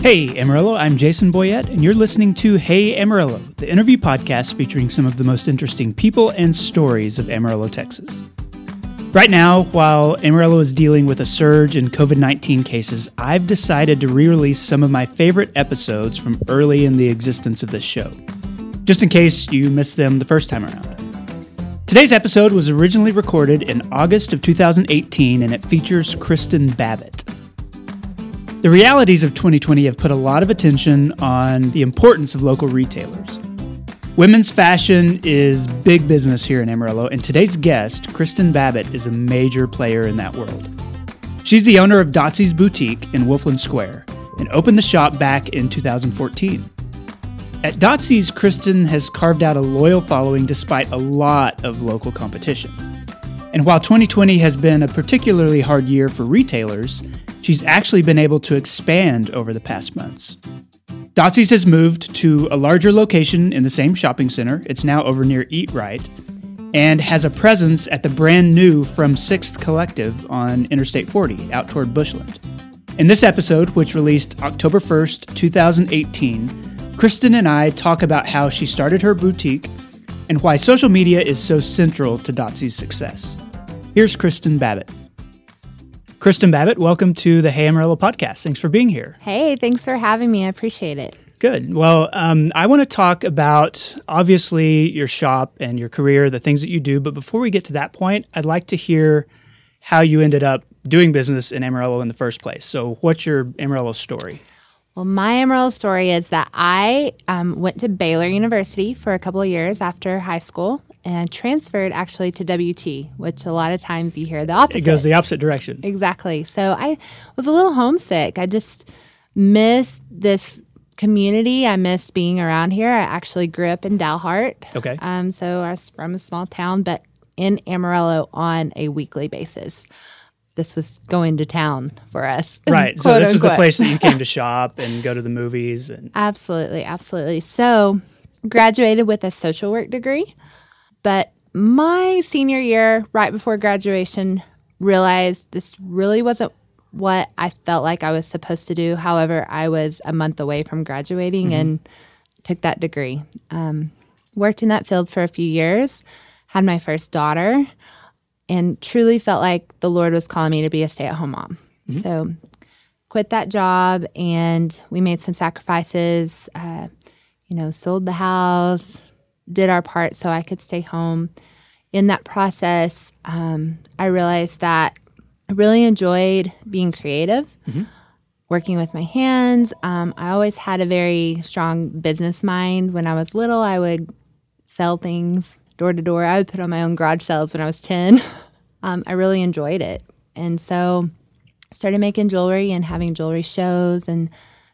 Hey Amarillo, I'm Jason Boyett, and you're listening to Hey Amarillo, the interview podcast featuring some of the most interesting people and stories of Amarillo, Texas. Right now, while Amarillo is dealing with a surge in COVID 19 cases, I've decided to re release some of my favorite episodes from early in the existence of this show, just in case you missed them the first time around. Today's episode was originally recorded in August of 2018 and it features Kristen Babbitt. The realities of 2020 have put a lot of attention on the importance of local retailers. Women's fashion is big business here in Amarillo, and today's guest, Kristen Babbitt, is a major player in that world. She's the owner of Dotsy's Boutique in Wolflin Square and opened the shop back in 2014. At Dotsy's, Kristen has carved out a loyal following despite a lot of local competition. And while 2020 has been a particularly hard year for retailers, she's actually been able to expand over the past months. Dotsy's has moved to a larger location in the same shopping center. It's now over near Eat Rite and has a presence at the brand new From Sixth Collective on Interstate 40 out toward Bushland. In this episode, which released October 1st, 2018, Kristen and I talk about how she started her boutique and why social media is so central to Dotsy's success. Here's Kristen Babbitt. Kristen Babbitt, welcome to the Hey Amarillo podcast. Thanks for being here. Hey, thanks for having me. I appreciate it. Good. Well, um, I want to talk about obviously your shop and your career, the things that you do. But before we get to that point, I'd like to hear how you ended up doing business in Amarillo in the first place. So, what's your Amarillo story? Well, my Amarillo story is that I um, went to Baylor University for a couple of years after high school and transferred actually to WT, which a lot of times you hear the opposite. It goes the opposite direction. Exactly. So I was a little homesick. I just missed this community. I missed being around here. I actually grew up in Dalhart. Okay. Um, so I was from a small town, but in Amarillo on a weekly basis. This was going to town for us. Right. so this was the place that you came to shop and go to the movies and Absolutely, absolutely. So graduated with a social work degree. But my senior year, right before graduation, realized this really wasn't what I felt like I was supposed to do. However, I was a month away from graduating mm-hmm. and took that degree. Um, worked in that field for a few years, had my first daughter, and truly felt like the Lord was calling me to be a stay at home mom. Mm-hmm. So, quit that job, and we made some sacrifices. Uh, you know, sold the house, did our part so I could stay home. In that process, um, I realized that I really enjoyed being creative, mm-hmm. working with my hands. Um, I always had a very strong business mind. When I was little, I would sell things door to door. I would put on my own garage sales when I was 10. um, I really enjoyed it. And so started making jewelry and having jewelry shows and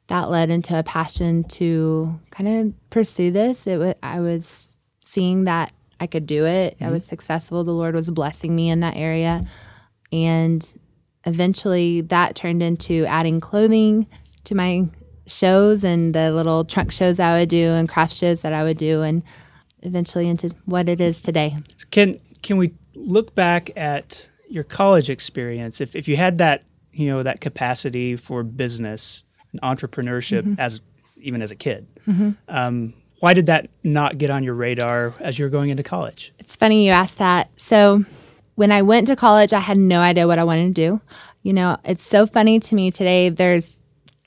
that led into a passion to kind of pursue this. It was I was seeing that I could do it. Mm-hmm. I was successful. The Lord was blessing me in that area. And eventually that turned into adding clothing to my shows and the little trunk shows I would do and craft shows that I would do and eventually into what it is today. Can can we look back at your college experience if if you had that, you know, that capacity for business entrepreneurship mm-hmm. as even as a kid. Mm-hmm. Um, why did that not get on your radar as you were going into college? It's funny you asked that. So when I went to college, I had no idea what I wanted to do. You know, it's so funny to me today. There's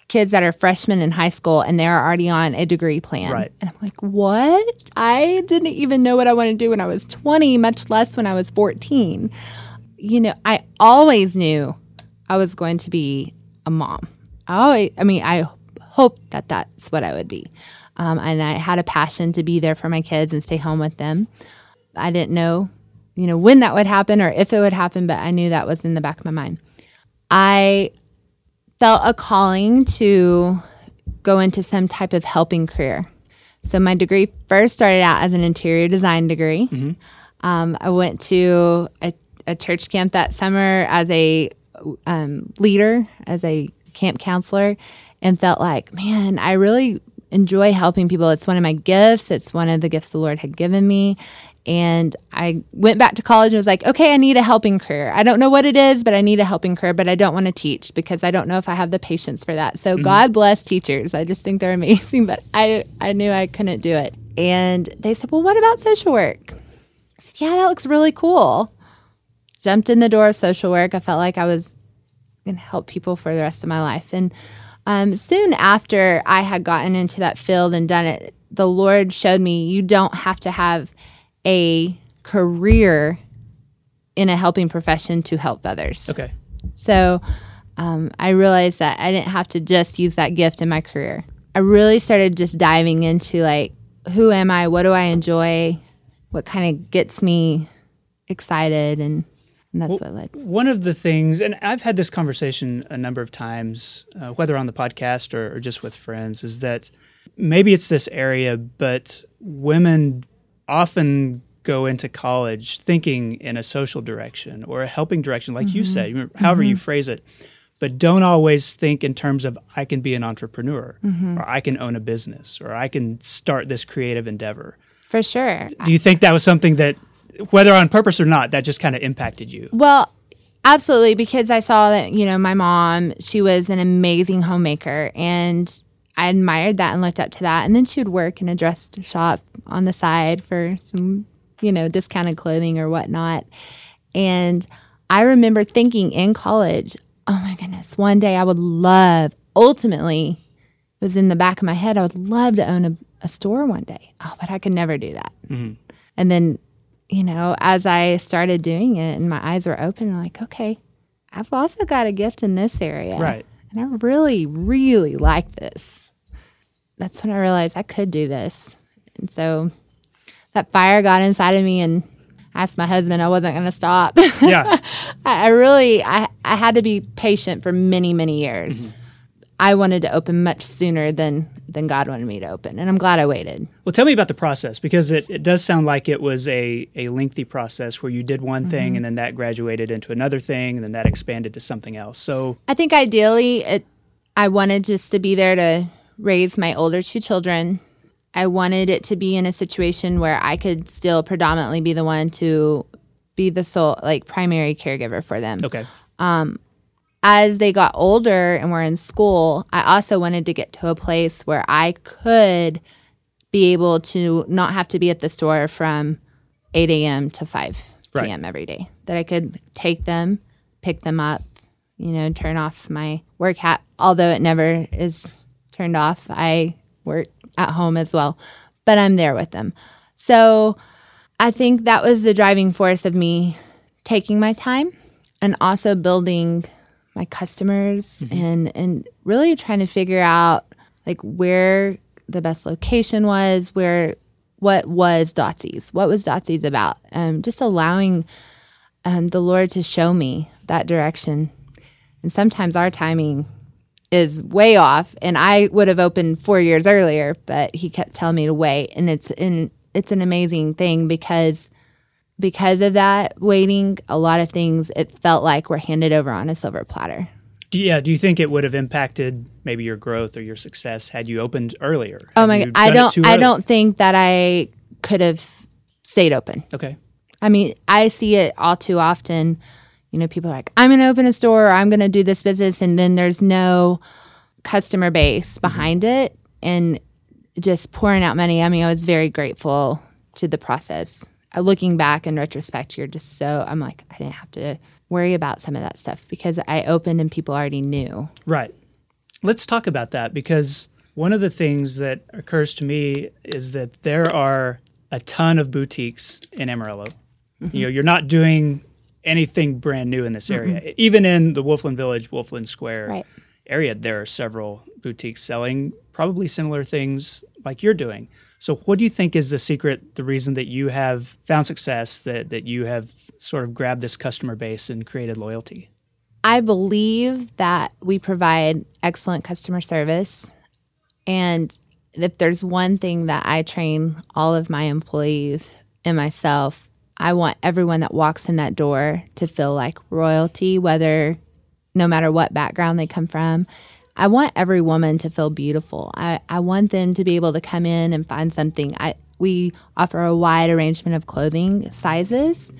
kids that are freshmen in high school and they're already on a degree plan. Right. And I'm like, what? I didn't even know what I wanted to do when I was 20, much less when I was 14. You know, I always knew I was going to be a mom. I always, I mean, I hoped that that's what I would be. Um, and I had a passion to be there for my kids and stay home with them. I didn't know, you know, when that would happen or if it would happen, but I knew that was in the back of my mind. I felt a calling to go into some type of helping career. So my degree first started out as an interior design degree. Mm-hmm. Um, I went to a, a, church camp that summer as a um, leader, as a camp counselor and felt like, man, I really enjoy helping people. It's one of my gifts. It's one of the gifts the Lord had given me. And I went back to college and was like, okay, I need a helping career. I don't know what it is, but I need a helping career, but I don't want to teach because I don't know if I have the patience for that. So mm-hmm. God bless teachers. I just think they're amazing, but I, I knew I couldn't do it. And they said, well, what about social work? I said, yeah, that looks really cool. Jumped in the door of social work. I felt like I was to help people for the rest of my life. And um, soon after I had gotten into that field and done it, the Lord showed me you don't have to have a career in a helping profession to help others. Okay. So um, I realized that I didn't have to just use that gift in my career. I really started just diving into like, who am I? What do I enjoy? What kind of gets me excited? And, and that's what led. One of the things, and I've had this conversation a number of times, uh, whether on the podcast or, or just with friends, is that maybe it's this area, but women often go into college thinking in a social direction or a helping direction, like you mm-hmm. said, however you mm-hmm. phrase it, but don't always think in terms of I can be an entrepreneur mm-hmm. or I can own a business or I can start this creative endeavor. For sure. Do you think that was something that, whether on purpose or not, that just kind of impacted you? Well, absolutely, because I saw that, you know, my mom, she was an amazing homemaker and I admired that and looked up to that. And then she would work in a dress shop on the side for some, you know, discounted clothing or whatnot. And I remember thinking in college, oh my goodness, one day I would love, ultimately, it was in the back of my head, I would love to own a, a store one day. Oh, but I could never do that. Mm-hmm. And then, you know, as I started doing it and my eyes were open, I'm like, okay, I've also got a gift in this area. Right. And I really, really like this. That's when I realized I could do this. And so that fire got inside of me and asked my husband I wasn't going to stop. Yeah. I, I really, I, I had to be patient for many, many years. Mm-hmm. I wanted to open much sooner than than God wanted me to open, and I'm glad I waited. Well, tell me about the process because it, it does sound like it was a, a lengthy process where you did one thing mm-hmm. and then that graduated into another thing and then that expanded to something else. So, I think ideally, it, I wanted just to be there to raise my older two children. I wanted it to be in a situation where I could still predominantly be the one to be the sole, like primary caregiver for them. okay. Um, As they got older and were in school, I also wanted to get to a place where I could be able to not have to be at the store from 8 a.m. to 5 Right. p.m. every day. That I could take them, pick them up, you know, turn off my work hat. Although it never is turned off, I work at home as well, but I'm there with them. So I think that was the driving force of me taking my time and also building my customers and and really trying to figure out like where the best location was, where what was Dotsy's, what was Dotsy's about, um, just allowing um, the Lord to show me that direction. And sometimes our timing is way off, and I would have opened four years earlier, but He kept telling me to wait, and it's in it's an amazing thing because because of that waiting, a lot of things it felt like were handed over on a silver platter. Do, yeah. Do you think it would have impacted maybe your growth or your success had you opened earlier? Oh my god, I don't I early? don't think that I could have stayed open. Okay. I mean, I see it all too often. You know, people are like, I'm going to open a store or I'm going to do this business. And then there's no customer base mm-hmm. behind it and just pouring out money. I mean, I was very grateful to the process. Uh, Looking back in retrospect, you're just so, I'm like, I didn't have to worry about some of that stuff because I opened and people already knew. Right. Let's talk about that because one of the things that occurs to me is that there are a ton of boutiques in Amarillo. You know, you're not doing anything brand new in this area. Even in the Wolflin Village, Wolflin Square Right. area, there are several boutiques selling probably similar things like you're doing. So, what do you think is the secret, the reason that you have found success, that, that you have sort of grabbed this customer base and created loyalty? I believe that we provide excellent customer service. And if there's one thing that I train all of my employees and myself, I want everyone that walks in that door to feel like royalty, whether no matter what background they come from. I want every woman to feel beautiful. I, I want them to be able to come in and find something. I, we offer a wide arrangement of clothing sizes,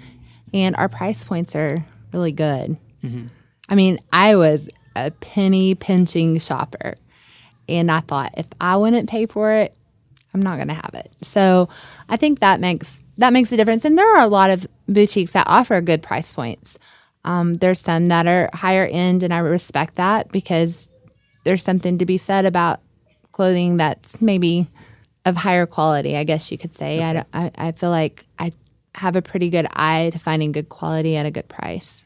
and our price points are really good. I mean, I was a penny pinching shopper, and I thought if I wouldn't pay for it, I'm not going to have it. So I think that makes that makes a difference. And there are a lot of boutiques that offer good price points. Um, there's some that are higher end, and I respect that because there's something to be said about clothing that's maybe of higher quality. I guess you could say. I, I I feel like I have a pretty good eye to finding good quality at a good price.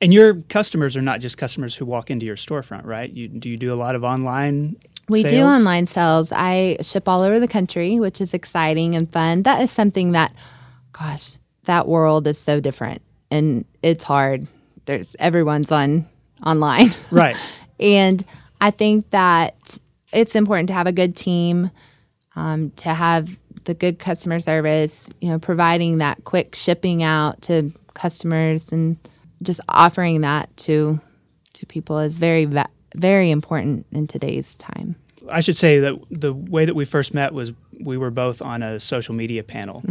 And your customers are not just customers who walk into your storefront, right? You, do you do a lot of online? We do online sales. I ship all over the country, which is exciting and fun. That is something that, gosh, that world is so different and it's hard. There's everyone's on online. right? and I think that it's important to have a good team, um, to have the good customer service, you know, providing that quick shipping out to customers and just offering that to to people is very very important in today's time. I should say that the way that we first met was we were both on a social media panel,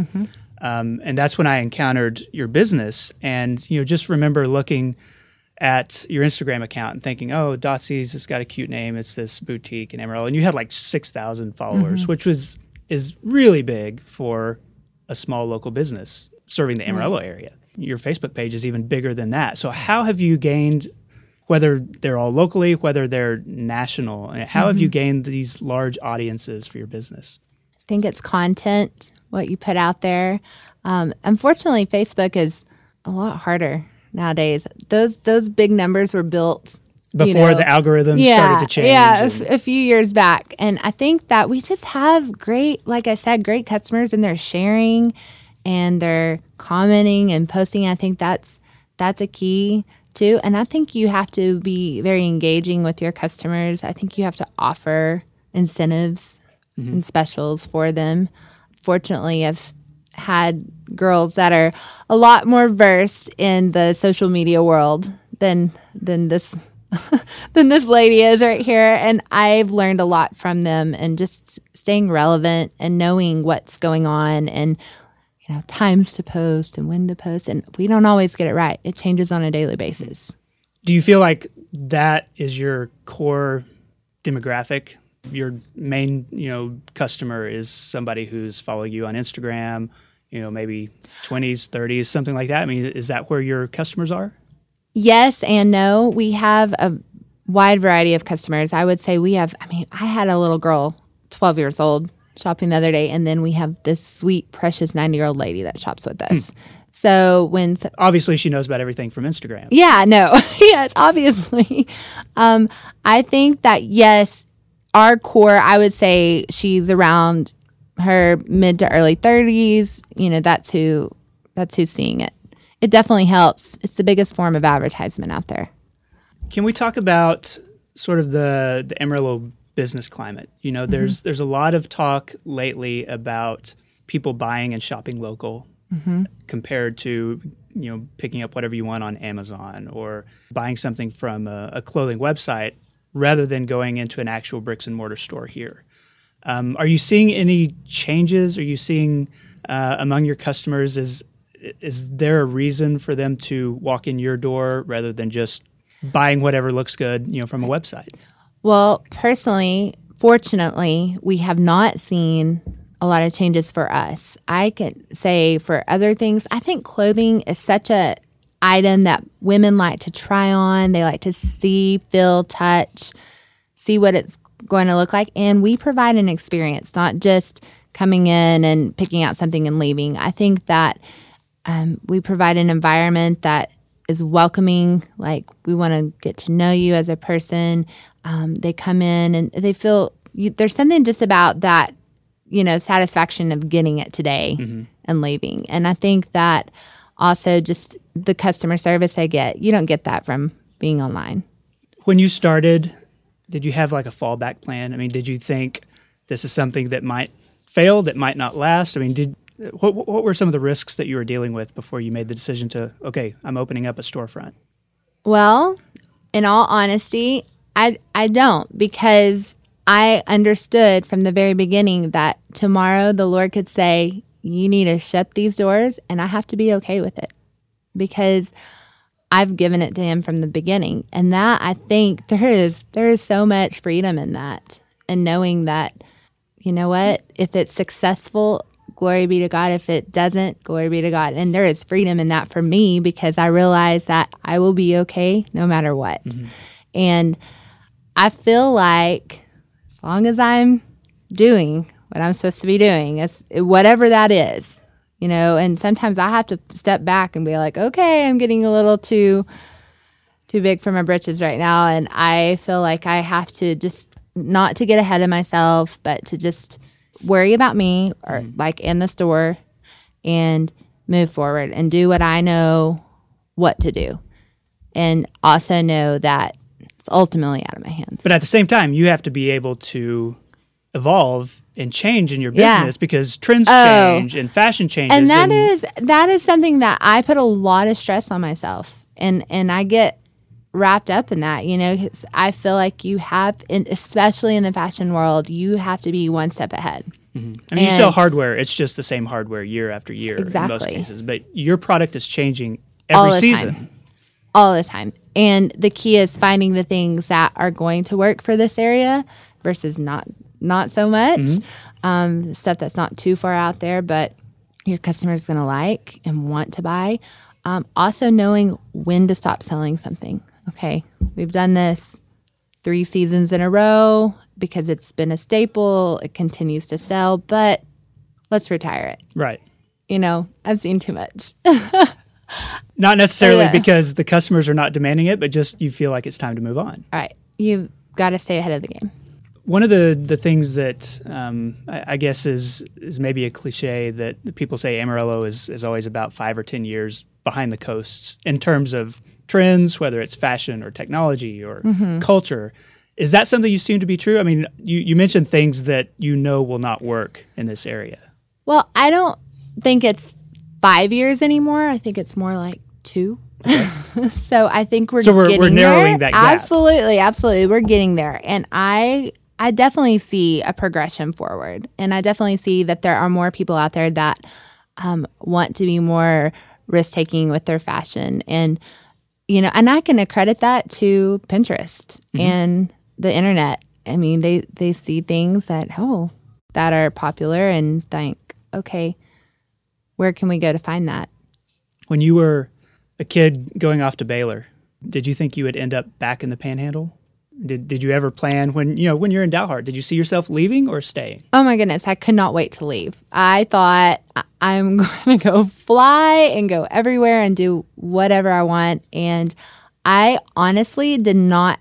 um, and that's when I encountered your business. And you know, just remember looking at your Instagram account and thinking, "Oh, Dotsy's has got a cute name. It's this boutique in Amarillo," and you had like six thousand followers, mm-hmm. which was is really big for a small local business serving the mm-hmm. Amarillo area. Your Facebook page is even bigger than that. So, how have you gained whether they're all locally, whether they're national. How have you mm-hmm. gained these large audiences for your business? I think it's content, what you put out there. Um, unfortunately, Facebook is a lot harder nowadays. Those those big numbers were built you Before know, the algorithm started to change. Yeah, a and- f- a few years back. And I think that we just have great, like I said, great customers and they're sharing and they're commenting and posting. I think that's that's a key too. And I think you have to be very engaging with your customers. I think you have to offer incentives mm-hmm. and specials for them. Fortunately, I've had girls that are a lot more versed in the social media world than than this than this lady is right here and I've learned a lot from them and just staying relevant and knowing what's going on and you know times to post and when to post and we don't always get it right. It changes on a daily basis. Do you feel like that is your core demographic? Your main, you know, customer is somebody who's following you on Instagram, you know, maybe 20s, 30s, something like that. I mean, is that where your customers are? Yes and no. We have a wide variety of customers. I would say we have, I mean, I had a little girl, 12 years old, shopping the other day, and then we have this sweet, precious 90 year old lady that shops with us. So when, Obviously, she knows about everything from Instagram. yeah, no, yes, obviously. Um, I think that, yes, our core, I would say she's around her mid to early 30s. You know, that's who, that's who's seeing it. It definitely helps. It's the biggest form of advertisement out there. Can we talk about sort of the the Amarillo business climate? You know, mm-hmm. there's there's a lot of talk lately about people buying and shopping local mm-hmm. compared to you know picking up whatever you want on Amazon or buying something from a, a clothing website rather than going into an actual bricks and mortar store here. Um, are you seeing any changes? Are you seeing uh, among your customers is is there a reason for them to walk in your door rather than just buying whatever looks good, you know, from a website? Well, personally, fortunately, we have not seen a lot of changes for us. I can say for other things, I think clothing is such a item that women like to try on. They like to see, feel, touch, see what it's going to look like, and we provide an experience, not just coming in and picking out something and leaving. I think that um, we provide an environment that is welcoming. Like we want to get to know you as a person. Um, they come in and they feel you, there's something just about that, you know, satisfaction of getting it today and leaving. And I think that also just the customer service I get, you don't get that from being online. When you started, did you have like a fallback plan? I mean, did you think this is something that might fail, that might not last? I mean, did what, what were some of the risks that you were dealing with before you made the decision to, okay, I'm opening up a storefront? Well, in all honesty, I I don't because I understood from the very beginning that tomorrow the Lord could say, You need to shut these doors, and I have to be okay with it because I've given it to Him from the beginning. And that I think there is there is so much freedom in that. And knowing that, you know what, if it's successful, glory be to God. If it doesn't, glory be to God. And there is freedom in that for me because I realize that I will be okay no matter what. Mm-hmm. And I feel like as long as I'm doing what I'm supposed to be doing, whatever that is, you know, and sometimes I have to step back and be like, okay, I'm getting a little too too big for my britches right now and I feel like I have to just not to get ahead of myself, but to just worry about me or mm. like in the store and move forward and do what I know what to do. And also know that it's ultimately out of my hands. But at the same time, you have to be able to evolve and change in your business yeah. because trends oh. change and fashion changes. And that and is that is something that I put a lot of stress on myself. And and I get wrapped up in that, you know, I feel like you have, in, especially in the fashion world, you have to be one step ahead. Mm-hmm. I mean, and you sell hardware; it's just the same hardware year after year exactly. in most cases. But your product is changing every season, time. all the time. And the key is finding the things that are going to work for this area versus not not so much. Mm-hmm. Um, stuff that's not too far out there, but your customer is going to like and want to buy. Um, also, knowing when to stop selling something okay, we've done this three seasons in a row because it's been a staple, it continues to sell, but let's retire it. Right. You know, I've seen too much. not necessarily yeah. because the customers are not demanding it, but just you feel like it's time to move on. All right. You've got to stay ahead of the game. One of the, the things that um, I, I, guess is is maybe a cliche that people say Amarillo is, is always about five or ten years behind the coasts in terms of trends, whether it's fashion or technology or mm-hmm. culture. Is that something you seem to be true? I mean, you, you mentioned things that you know will not work in this area. Well, I don't think it's five years anymore. I think it's more like two. Okay. so I think we're so we're, we're narrowing there. that gap. Absolutely, absolutely, we're getting there, and I I definitely see a progression forward, and I definitely see that there are more people out there that um, want to be more risk taking with their fashion and you know, and I can accredit that to Pinterest mm-hmm. and the internet. I mean, they they see things that oh that are popular and think, okay, where can we go to find that? When you were a kid going off to Baylor, did you think you would end up back in the Panhandle? Did Did you ever plan when you know when you're in Dalhart? Did you see yourself leaving or staying? Oh my goodness, I could not wait to leave. I thought I'm going to go fly and go everywhere and do whatever I want. And I honestly did not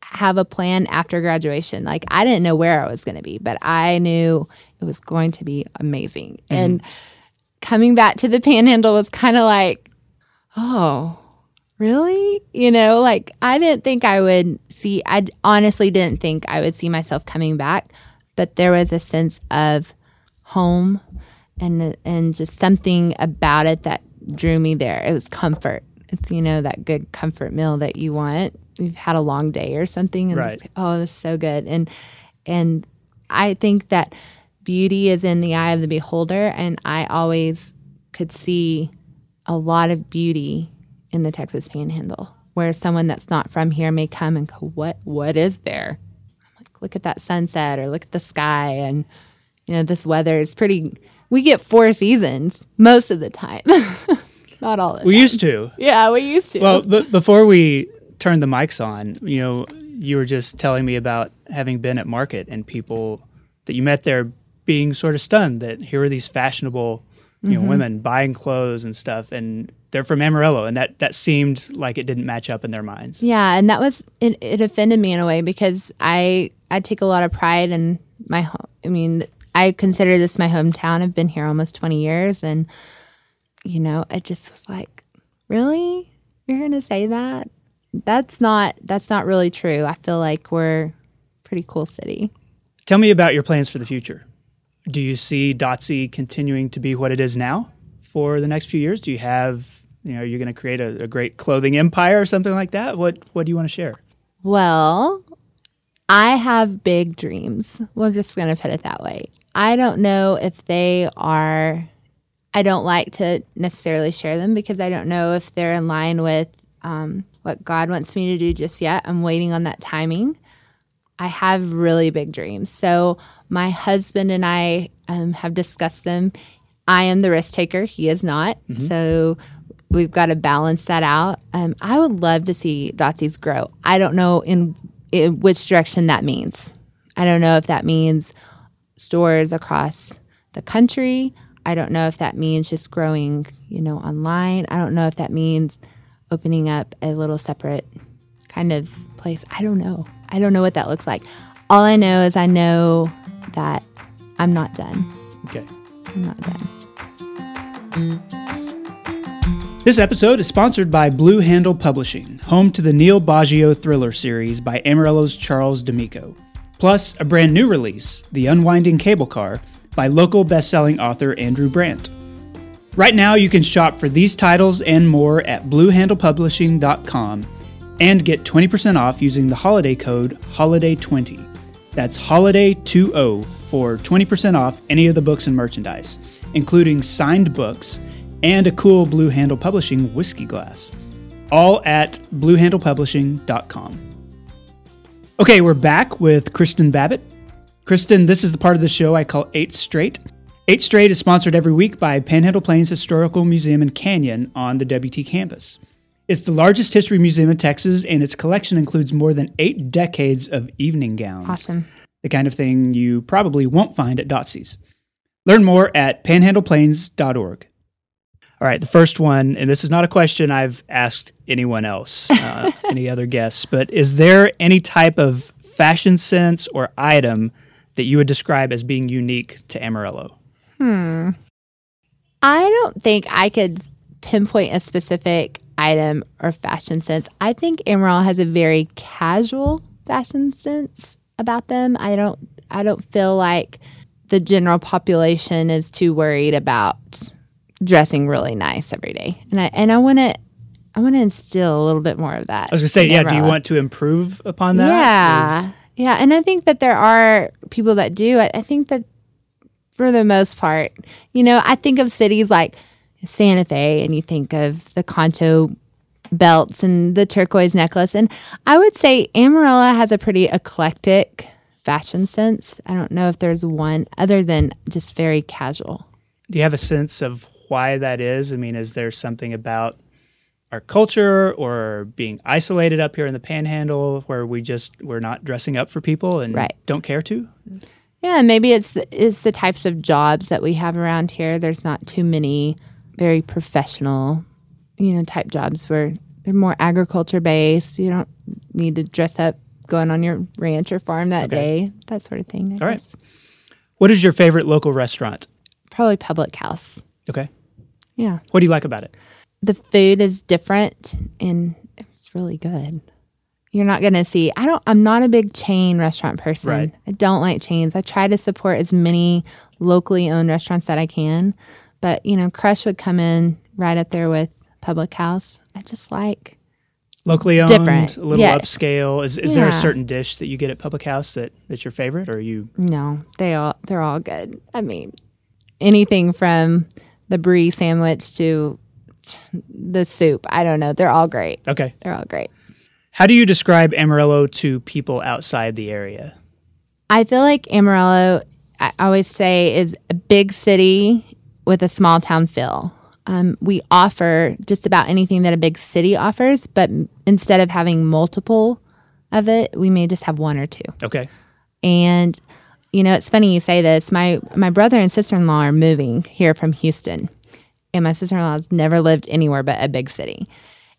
have a plan after graduation. Like I didn't know where I was going to be, but I knew it was going to be amazing. Mm-hmm. And coming back to the Panhandle was kind of like, oh really? You know, like I didn't think I would see, I honestly didn't think I would see myself coming back, but there was a sense of home and, and just something about it that drew me there. It was comfort. It's, you know, that good comfort meal that you want. You've had a long day or something. And right. oh, this is so good. And, and I think that beauty is in the eye of the beholder. And I always could see a lot of beauty in the Texas Panhandle, where someone that's not from here may come and go, "What? What is there?" I'm like, look at that sunset, or look at the sky, and you know this weather is pretty. We get four seasons most of the time, not all. we time. used to. Yeah, we used to. Well, b- before we turned the mics on, you know, you were just telling me about having been at market and people that you met there being sort of stunned that here are these fashionable you know mm-hmm. women buying clothes and stuff and they're from Amarillo, and that that seemed like it didn't match up in their minds. Yeah, and that was it. It offended me in a way because I I take a lot of pride in my home. I mean, I consider this my hometown. I've been here almost twenty years, and you know, it just was like, really, you're gonna say that? That's not that's not really true. I feel like we're a pretty cool city. Tell me about your plans for the future. Do you see Dotsy continuing to be what it is now for the next few years? Do you have you know, you're going to create a, a great clothing empire or something like that. What What do you want to share? Well, I have big dreams. We're just going to put it that way. I don't know if they are, I don't like to necessarily share them because I don't know if they're in line with um, what God wants me to do just yet. I'm waiting on that timing. I have really big dreams. So my husband and I um, have discussed them. I am the risk taker, he is not. Mm-hmm. So we've got to balance that out. Um, I would love to see Dotsy's grow. I don't know in, in which direction that means. I don't know if that means stores across the country. I don't know if that means just growing, you know, online. I don't know if that means opening up a little separate kind of place. I don't know. I don't know what that looks like. All I know is I know that I'm not done. Okay. I'm not done. This episode is sponsored by Blue Handle Publishing, home to the Neil Baggio thriller series by Amarillo's Charles D'Amico, plus a brand new release, The Unwinding Cable Car, by local best-selling author Andrew Brandt. Right now, you can shop for these titles and more at bluehandlepublishing.com and get 20% off using the holiday code HOLIDAY20. That's HOLIDAY20 for 20% off any of the books and merchandise, including signed books and a cool Blue Handle Publishing whiskey glass. All at bluehandlepublishing.com. Okay, we're back with Kristen Babbitt. Kristen, this is the part of the show I call Eight Straight. Eight Straight is sponsored every week by Panhandle Plains Historical Museum and Canyon on the WT campus. It's the largest history museum in Texas, and its collection includes more than eight decades of evening gowns. Awesome. The kind of thing you probably won't find at Dotsy's. Learn more at panhandleplains.org. All right, the first one, and this is not a question I've asked anyone else, uh, any other guests, but is there any type of fashion sense or item that you would describe as being unique to Amarillo? Hmm. I don't think I could pinpoint a specific item or fashion sense. I think Amarillo has a very casual fashion sense about them. I don't I don't feel like the general population is too worried about dressing really nice every day. And I and I want to I want to instill a little bit more of that. I was going to say, yeah, do you want to improve upon that? Yeah. Is... Yeah, and I think that there are people that do. I, I think that for the most part. You know, I think of cities like Santa Fe and you think of the Concho belts and the turquoise necklace. And I would say Amarillo has a pretty eclectic fashion sense. I don't know if there's one other than just very casual. Do you have a sense of why that is? I mean, is there something about our culture or being isolated up here in the panhandle where we just we're not dressing up for people and right. don't care to? Yeah, maybe it's it's the types of jobs that we have around here. There's not too many very professional, you know, type jobs where they're more agriculture based. You don't need to dress up going on your ranch or farm that okay. day, that sort of thing. I All guess. right. What is your favorite local restaurant? Probably Public House. Okay. Yeah. What do you like about it? The food is different and it's really good you're not going to see. I don't, I'm not a big chain restaurant person. Right. I don't like chains. I try to support as many locally owned restaurants that I can. But, you know, Crush would come in right up there with Public House. I just like locally owned, different. a little yeah. upscale. Is, is yeah. there a certain dish that you get at Public House that, that's your favorite or you? No, they all, they're all good. I mean, anything from the brie sandwich to the soup. I don't know. They're all great. Okay. They're all great. How do you describe Amarillo to people outside the area? I feel like Amarillo, I always say, is a big city with a small town feel. Um, we offer just about anything that a big city offers, but instead of having multiple of it, we may just have one or two. Okay. And you know, it's funny you say this. My my brother and sister in law are moving here from Houston, and my sister in law has never lived anywhere but a big city.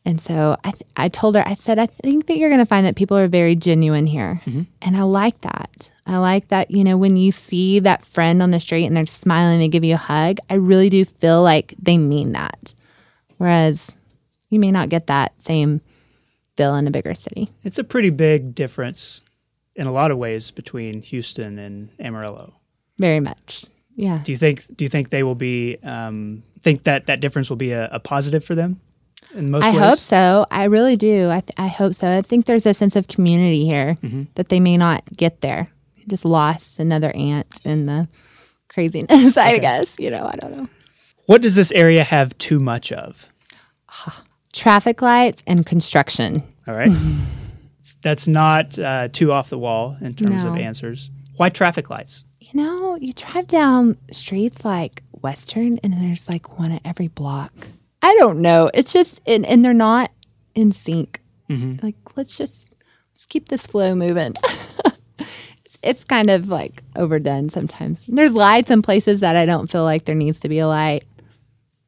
And so I, th- I told her, I said, I think that you're going to find that people are very genuine here. Mm-hmm. And I like that. I like that, you know, when you see that friend on the street and they're smiling, they give you a hug, I really do feel like they mean that. Whereas you may not get that same feel in a bigger city. It's a pretty big difference in a lot of ways between Houston and Amarillo. Very much. Yeah. Do you think do you think they will be um, think that that difference will be a, a positive for them? in most I ways? hope so. I really do. I, th- I hope so. I think there's a sense of community here Mm-hmm. that they may not get there. Just lost another aunt in the craziness, I guess. You know, I don't know. What does this area have too much of? Traffic lights and construction. All right. That's not uh, too off the wall in terms of answers. Why traffic lights? You know, you drive down streets like Western and there's like one at every block. I don't know. It's just, and, and they're not in sync. Mhm. Like, let's just let's keep this flow moving. it's, it's kind of like overdone sometimes. There's lights in places that I don't feel like there needs to be a light.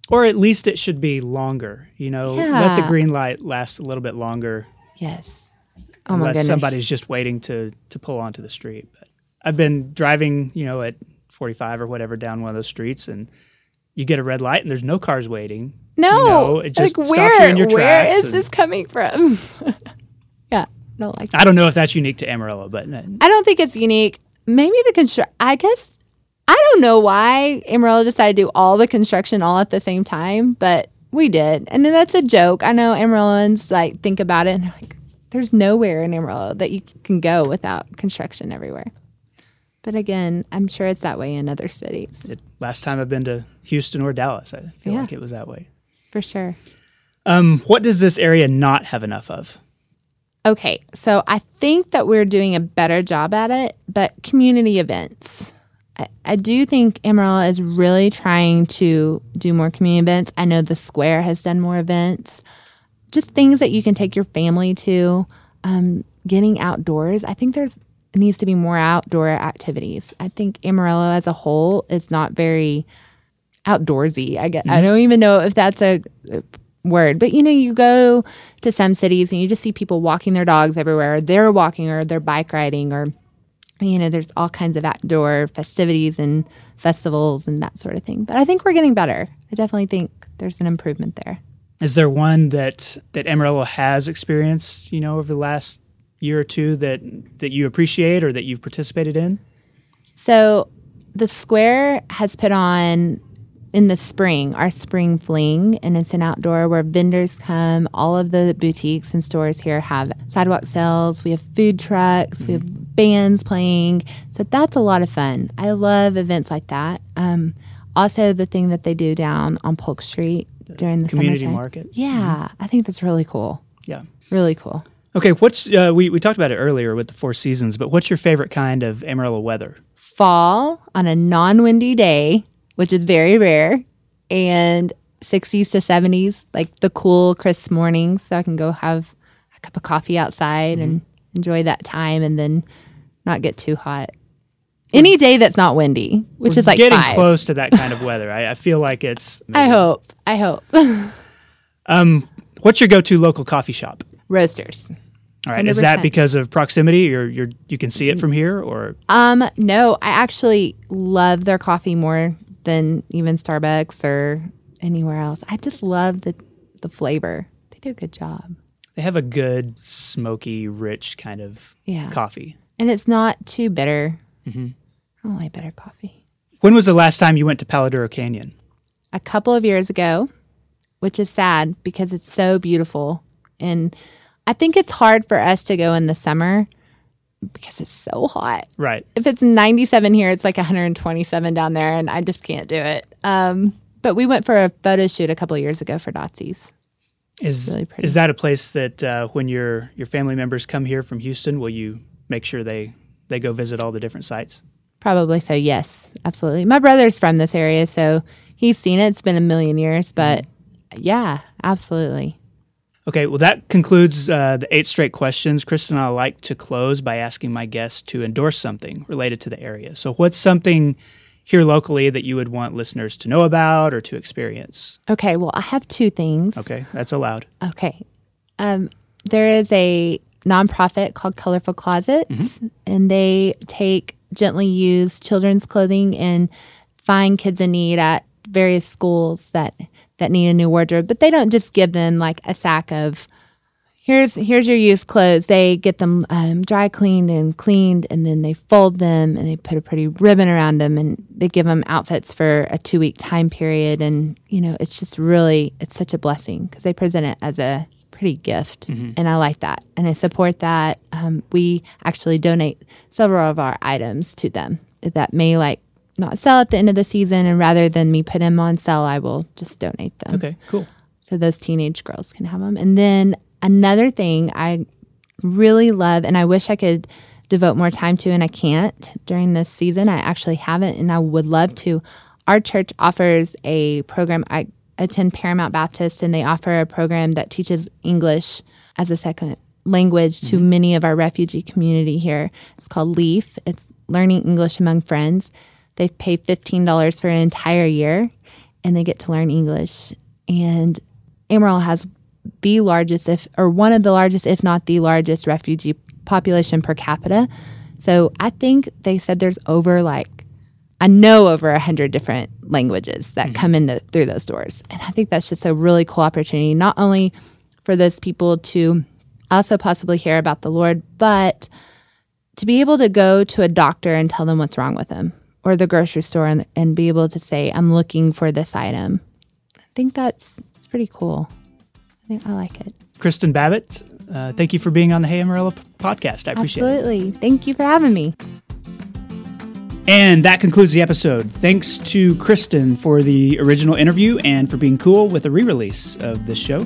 Or at least it should be longer. You know, let the green light last a little bit longer Yes. Oh my unless goodness. somebody's just waiting to to pull onto the street. But I've been driving, you know, at 45 or whatever down one of those streets, and you get a red light, and there's no cars waiting. no, know, it just like stops where, you in your tracks is and- this coming from? yeah, I don't like. I don't know if that's unique to Amarillo, but uh, I don't think it's unique. Maybe the construct. I guess I don't know why Amarillo decided to do all the construction all at the same time, but we did, and then that's a joke. I know Amarilloans like think about it and they're like, "There's nowhere in Amarillo that you can go without construction everywhere." But again, I'm sure it's that way in other cities it, last time I've been to Houston or Dallas, I feel Yeah. like it was that way. for sure. Um, what does this area not have enough of? Okay, so I think that we're doing a better job at it, but community events. I, I do think Amarillo is really trying to do more community events. I know the square has done more events, just things that you can take your family to. Um, getting outdoors. I think there's needs to be more outdoor activities. I think Amarillo as a whole is not very outdoorsy. I get. I don't even know if that's a, a word, but you know, you go to some cities and you just see people walking their dogs everywhere. They're walking or they're bike riding or you know, there's all kinds of outdoor festivities and festivals and that sort of thing. But I think we're getting better. I definitely think there's an improvement there. Is there one that that Amarillo has experienced, you know, over the last year or two that that you appreciate or that you've participated in? So the square has put on in the spring our spring fling and it's an outdoor where vendors come. All of the boutiques and stores here have sidewalk sales. We have food trucks. We have bands playing. So that's a lot of fun. I love events like that. Um, also the thing that they do down on polk street during the Community summertime. market. yeah i think that's really cool Yeah. really cool Okay, what's uh, we we talked about it earlier with the four seasons, but what's your favorite kind of Amarillo weather? fall on a non-windy day, which is very rare, and 60s to 70s, like the cool, crisp mornings, so I can go have a cup of coffee outside and enjoy that time, and then not get too hot. Any day that's not windy, which is like getting five. close to that kind of weather. I, I feel like it's. I hope. I hope. Um, what's your go-to local coffee shop? Roasters. All right, is that because of proximity, or you're you can see it from here, or Um, no, I actually love their coffee more than even Starbucks or anywhere else. I just love the the flavor. They do a good job. they have a good smoky, rich kind of Yeah. coffee? And it's not too bitter. Mhm. I don't like bitter coffee. When was the last time you went to Palo Duro Canyon? A couple of years ago, which is sad because it's so beautiful. And I think it's hard for us to go in the summer because it's so hot. Right. If it's 97 here, it's like 127 down there, and I just can't do it. Um, but we went for a photo shoot a couple of years ago for Dotsy's. Is really is that a place that uh, when your your family members come here from Houston, will you make sure they they go visit all the different sites? Probably so, yes, absolutely. My brother's from this area, so he's seen it. It's been a million years, but yeah, absolutely. Okay, well, that concludes uh, the eight straight questions. Kristen and I like to close by asking my guests to endorse something related to the area. So, what's something here locally that you would want listeners to know about or to experience? Okay, well, I have two things. Okay, that's allowed. Okay. Um, there is a nonprofit called Colorful Closets, and they take gently used children's clothing and find kids in need at various schools that that need a new wardrobe. But they don't just give them like a sack of, here's here's your used clothes. They get them um, dry cleaned and cleaned, and then they fold them and they put a pretty ribbon around them, and they give them outfits for a two week time period. And you know, it's just really it's such a blessing because they present it as a pretty gift, mm-hmm. and I like that, and I support that. Um, we actually donate several of our items to them that may like not sell at the end of the season, and rather than me put them on sale, I will just donate them. Okay, cool. So those teenage girls can have them, and then Another thing I really love, and I wish I could devote more time to, and I can't during this season. I actually haven't, and I would love to. Our church offers a program. I attend Paramount Baptist, and they offer a program that teaches English as a second language to mm-hmm. many of our refugee community here. It's called LEAF. It's Learning English Among Friends. They pay $15 for an entire year and they get to learn English. And Amarillo has the largest, if or one of the largest, if not the largest, refugee population per capita. So I think they said there's over like I know over a hundred different languages that mm-hmm. come in the, through those doors, and I think that's just a really cool opportunity, not only for those people to also possibly hear about the Lord, but to be able to go to a doctor and tell them what's wrong with them, or the grocery store and, and be able to say, "I'm looking for this item." I think that's it's pretty cool. I, think I like it. Kristen Babbitt, uh, thank you for being on the Hey Amarillo podcast. I appreciate Absolutely. it. Absolutely. Thank you for having me. And that concludes the episode. Thanks to Kristen for the original interview and for being cool with the re release of this show.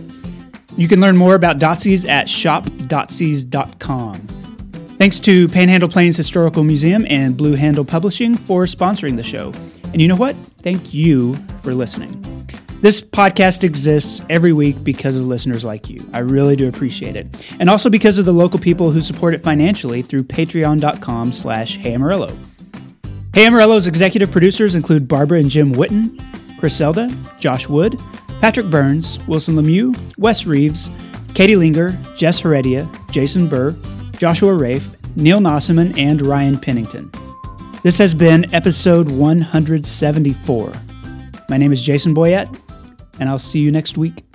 You can learn more about Dotsy's at shop.dotsies.com. Thanks to Panhandle Plains Historical Museum and Blue Handle Publishing for sponsoring the show. And you know what? Thank you for listening. This podcast exists every week because of listeners like you. I really do appreciate it. And also because of the local people who support it financially through patreon.com slash Hey Amarillo. Hey Amarillo's executive producers include Barbara and Jim Witten, Griselda, Josh Wood, Patrick Burns, Wilson Lemieux, Wes Reeves, Katie Linger, Jess Heredia, Jason Burr, Joshua Rafe, Neil Nossaman, and Ryan Pennington. This has been episode 174. My name is Jason Boyett and I'll see you next week.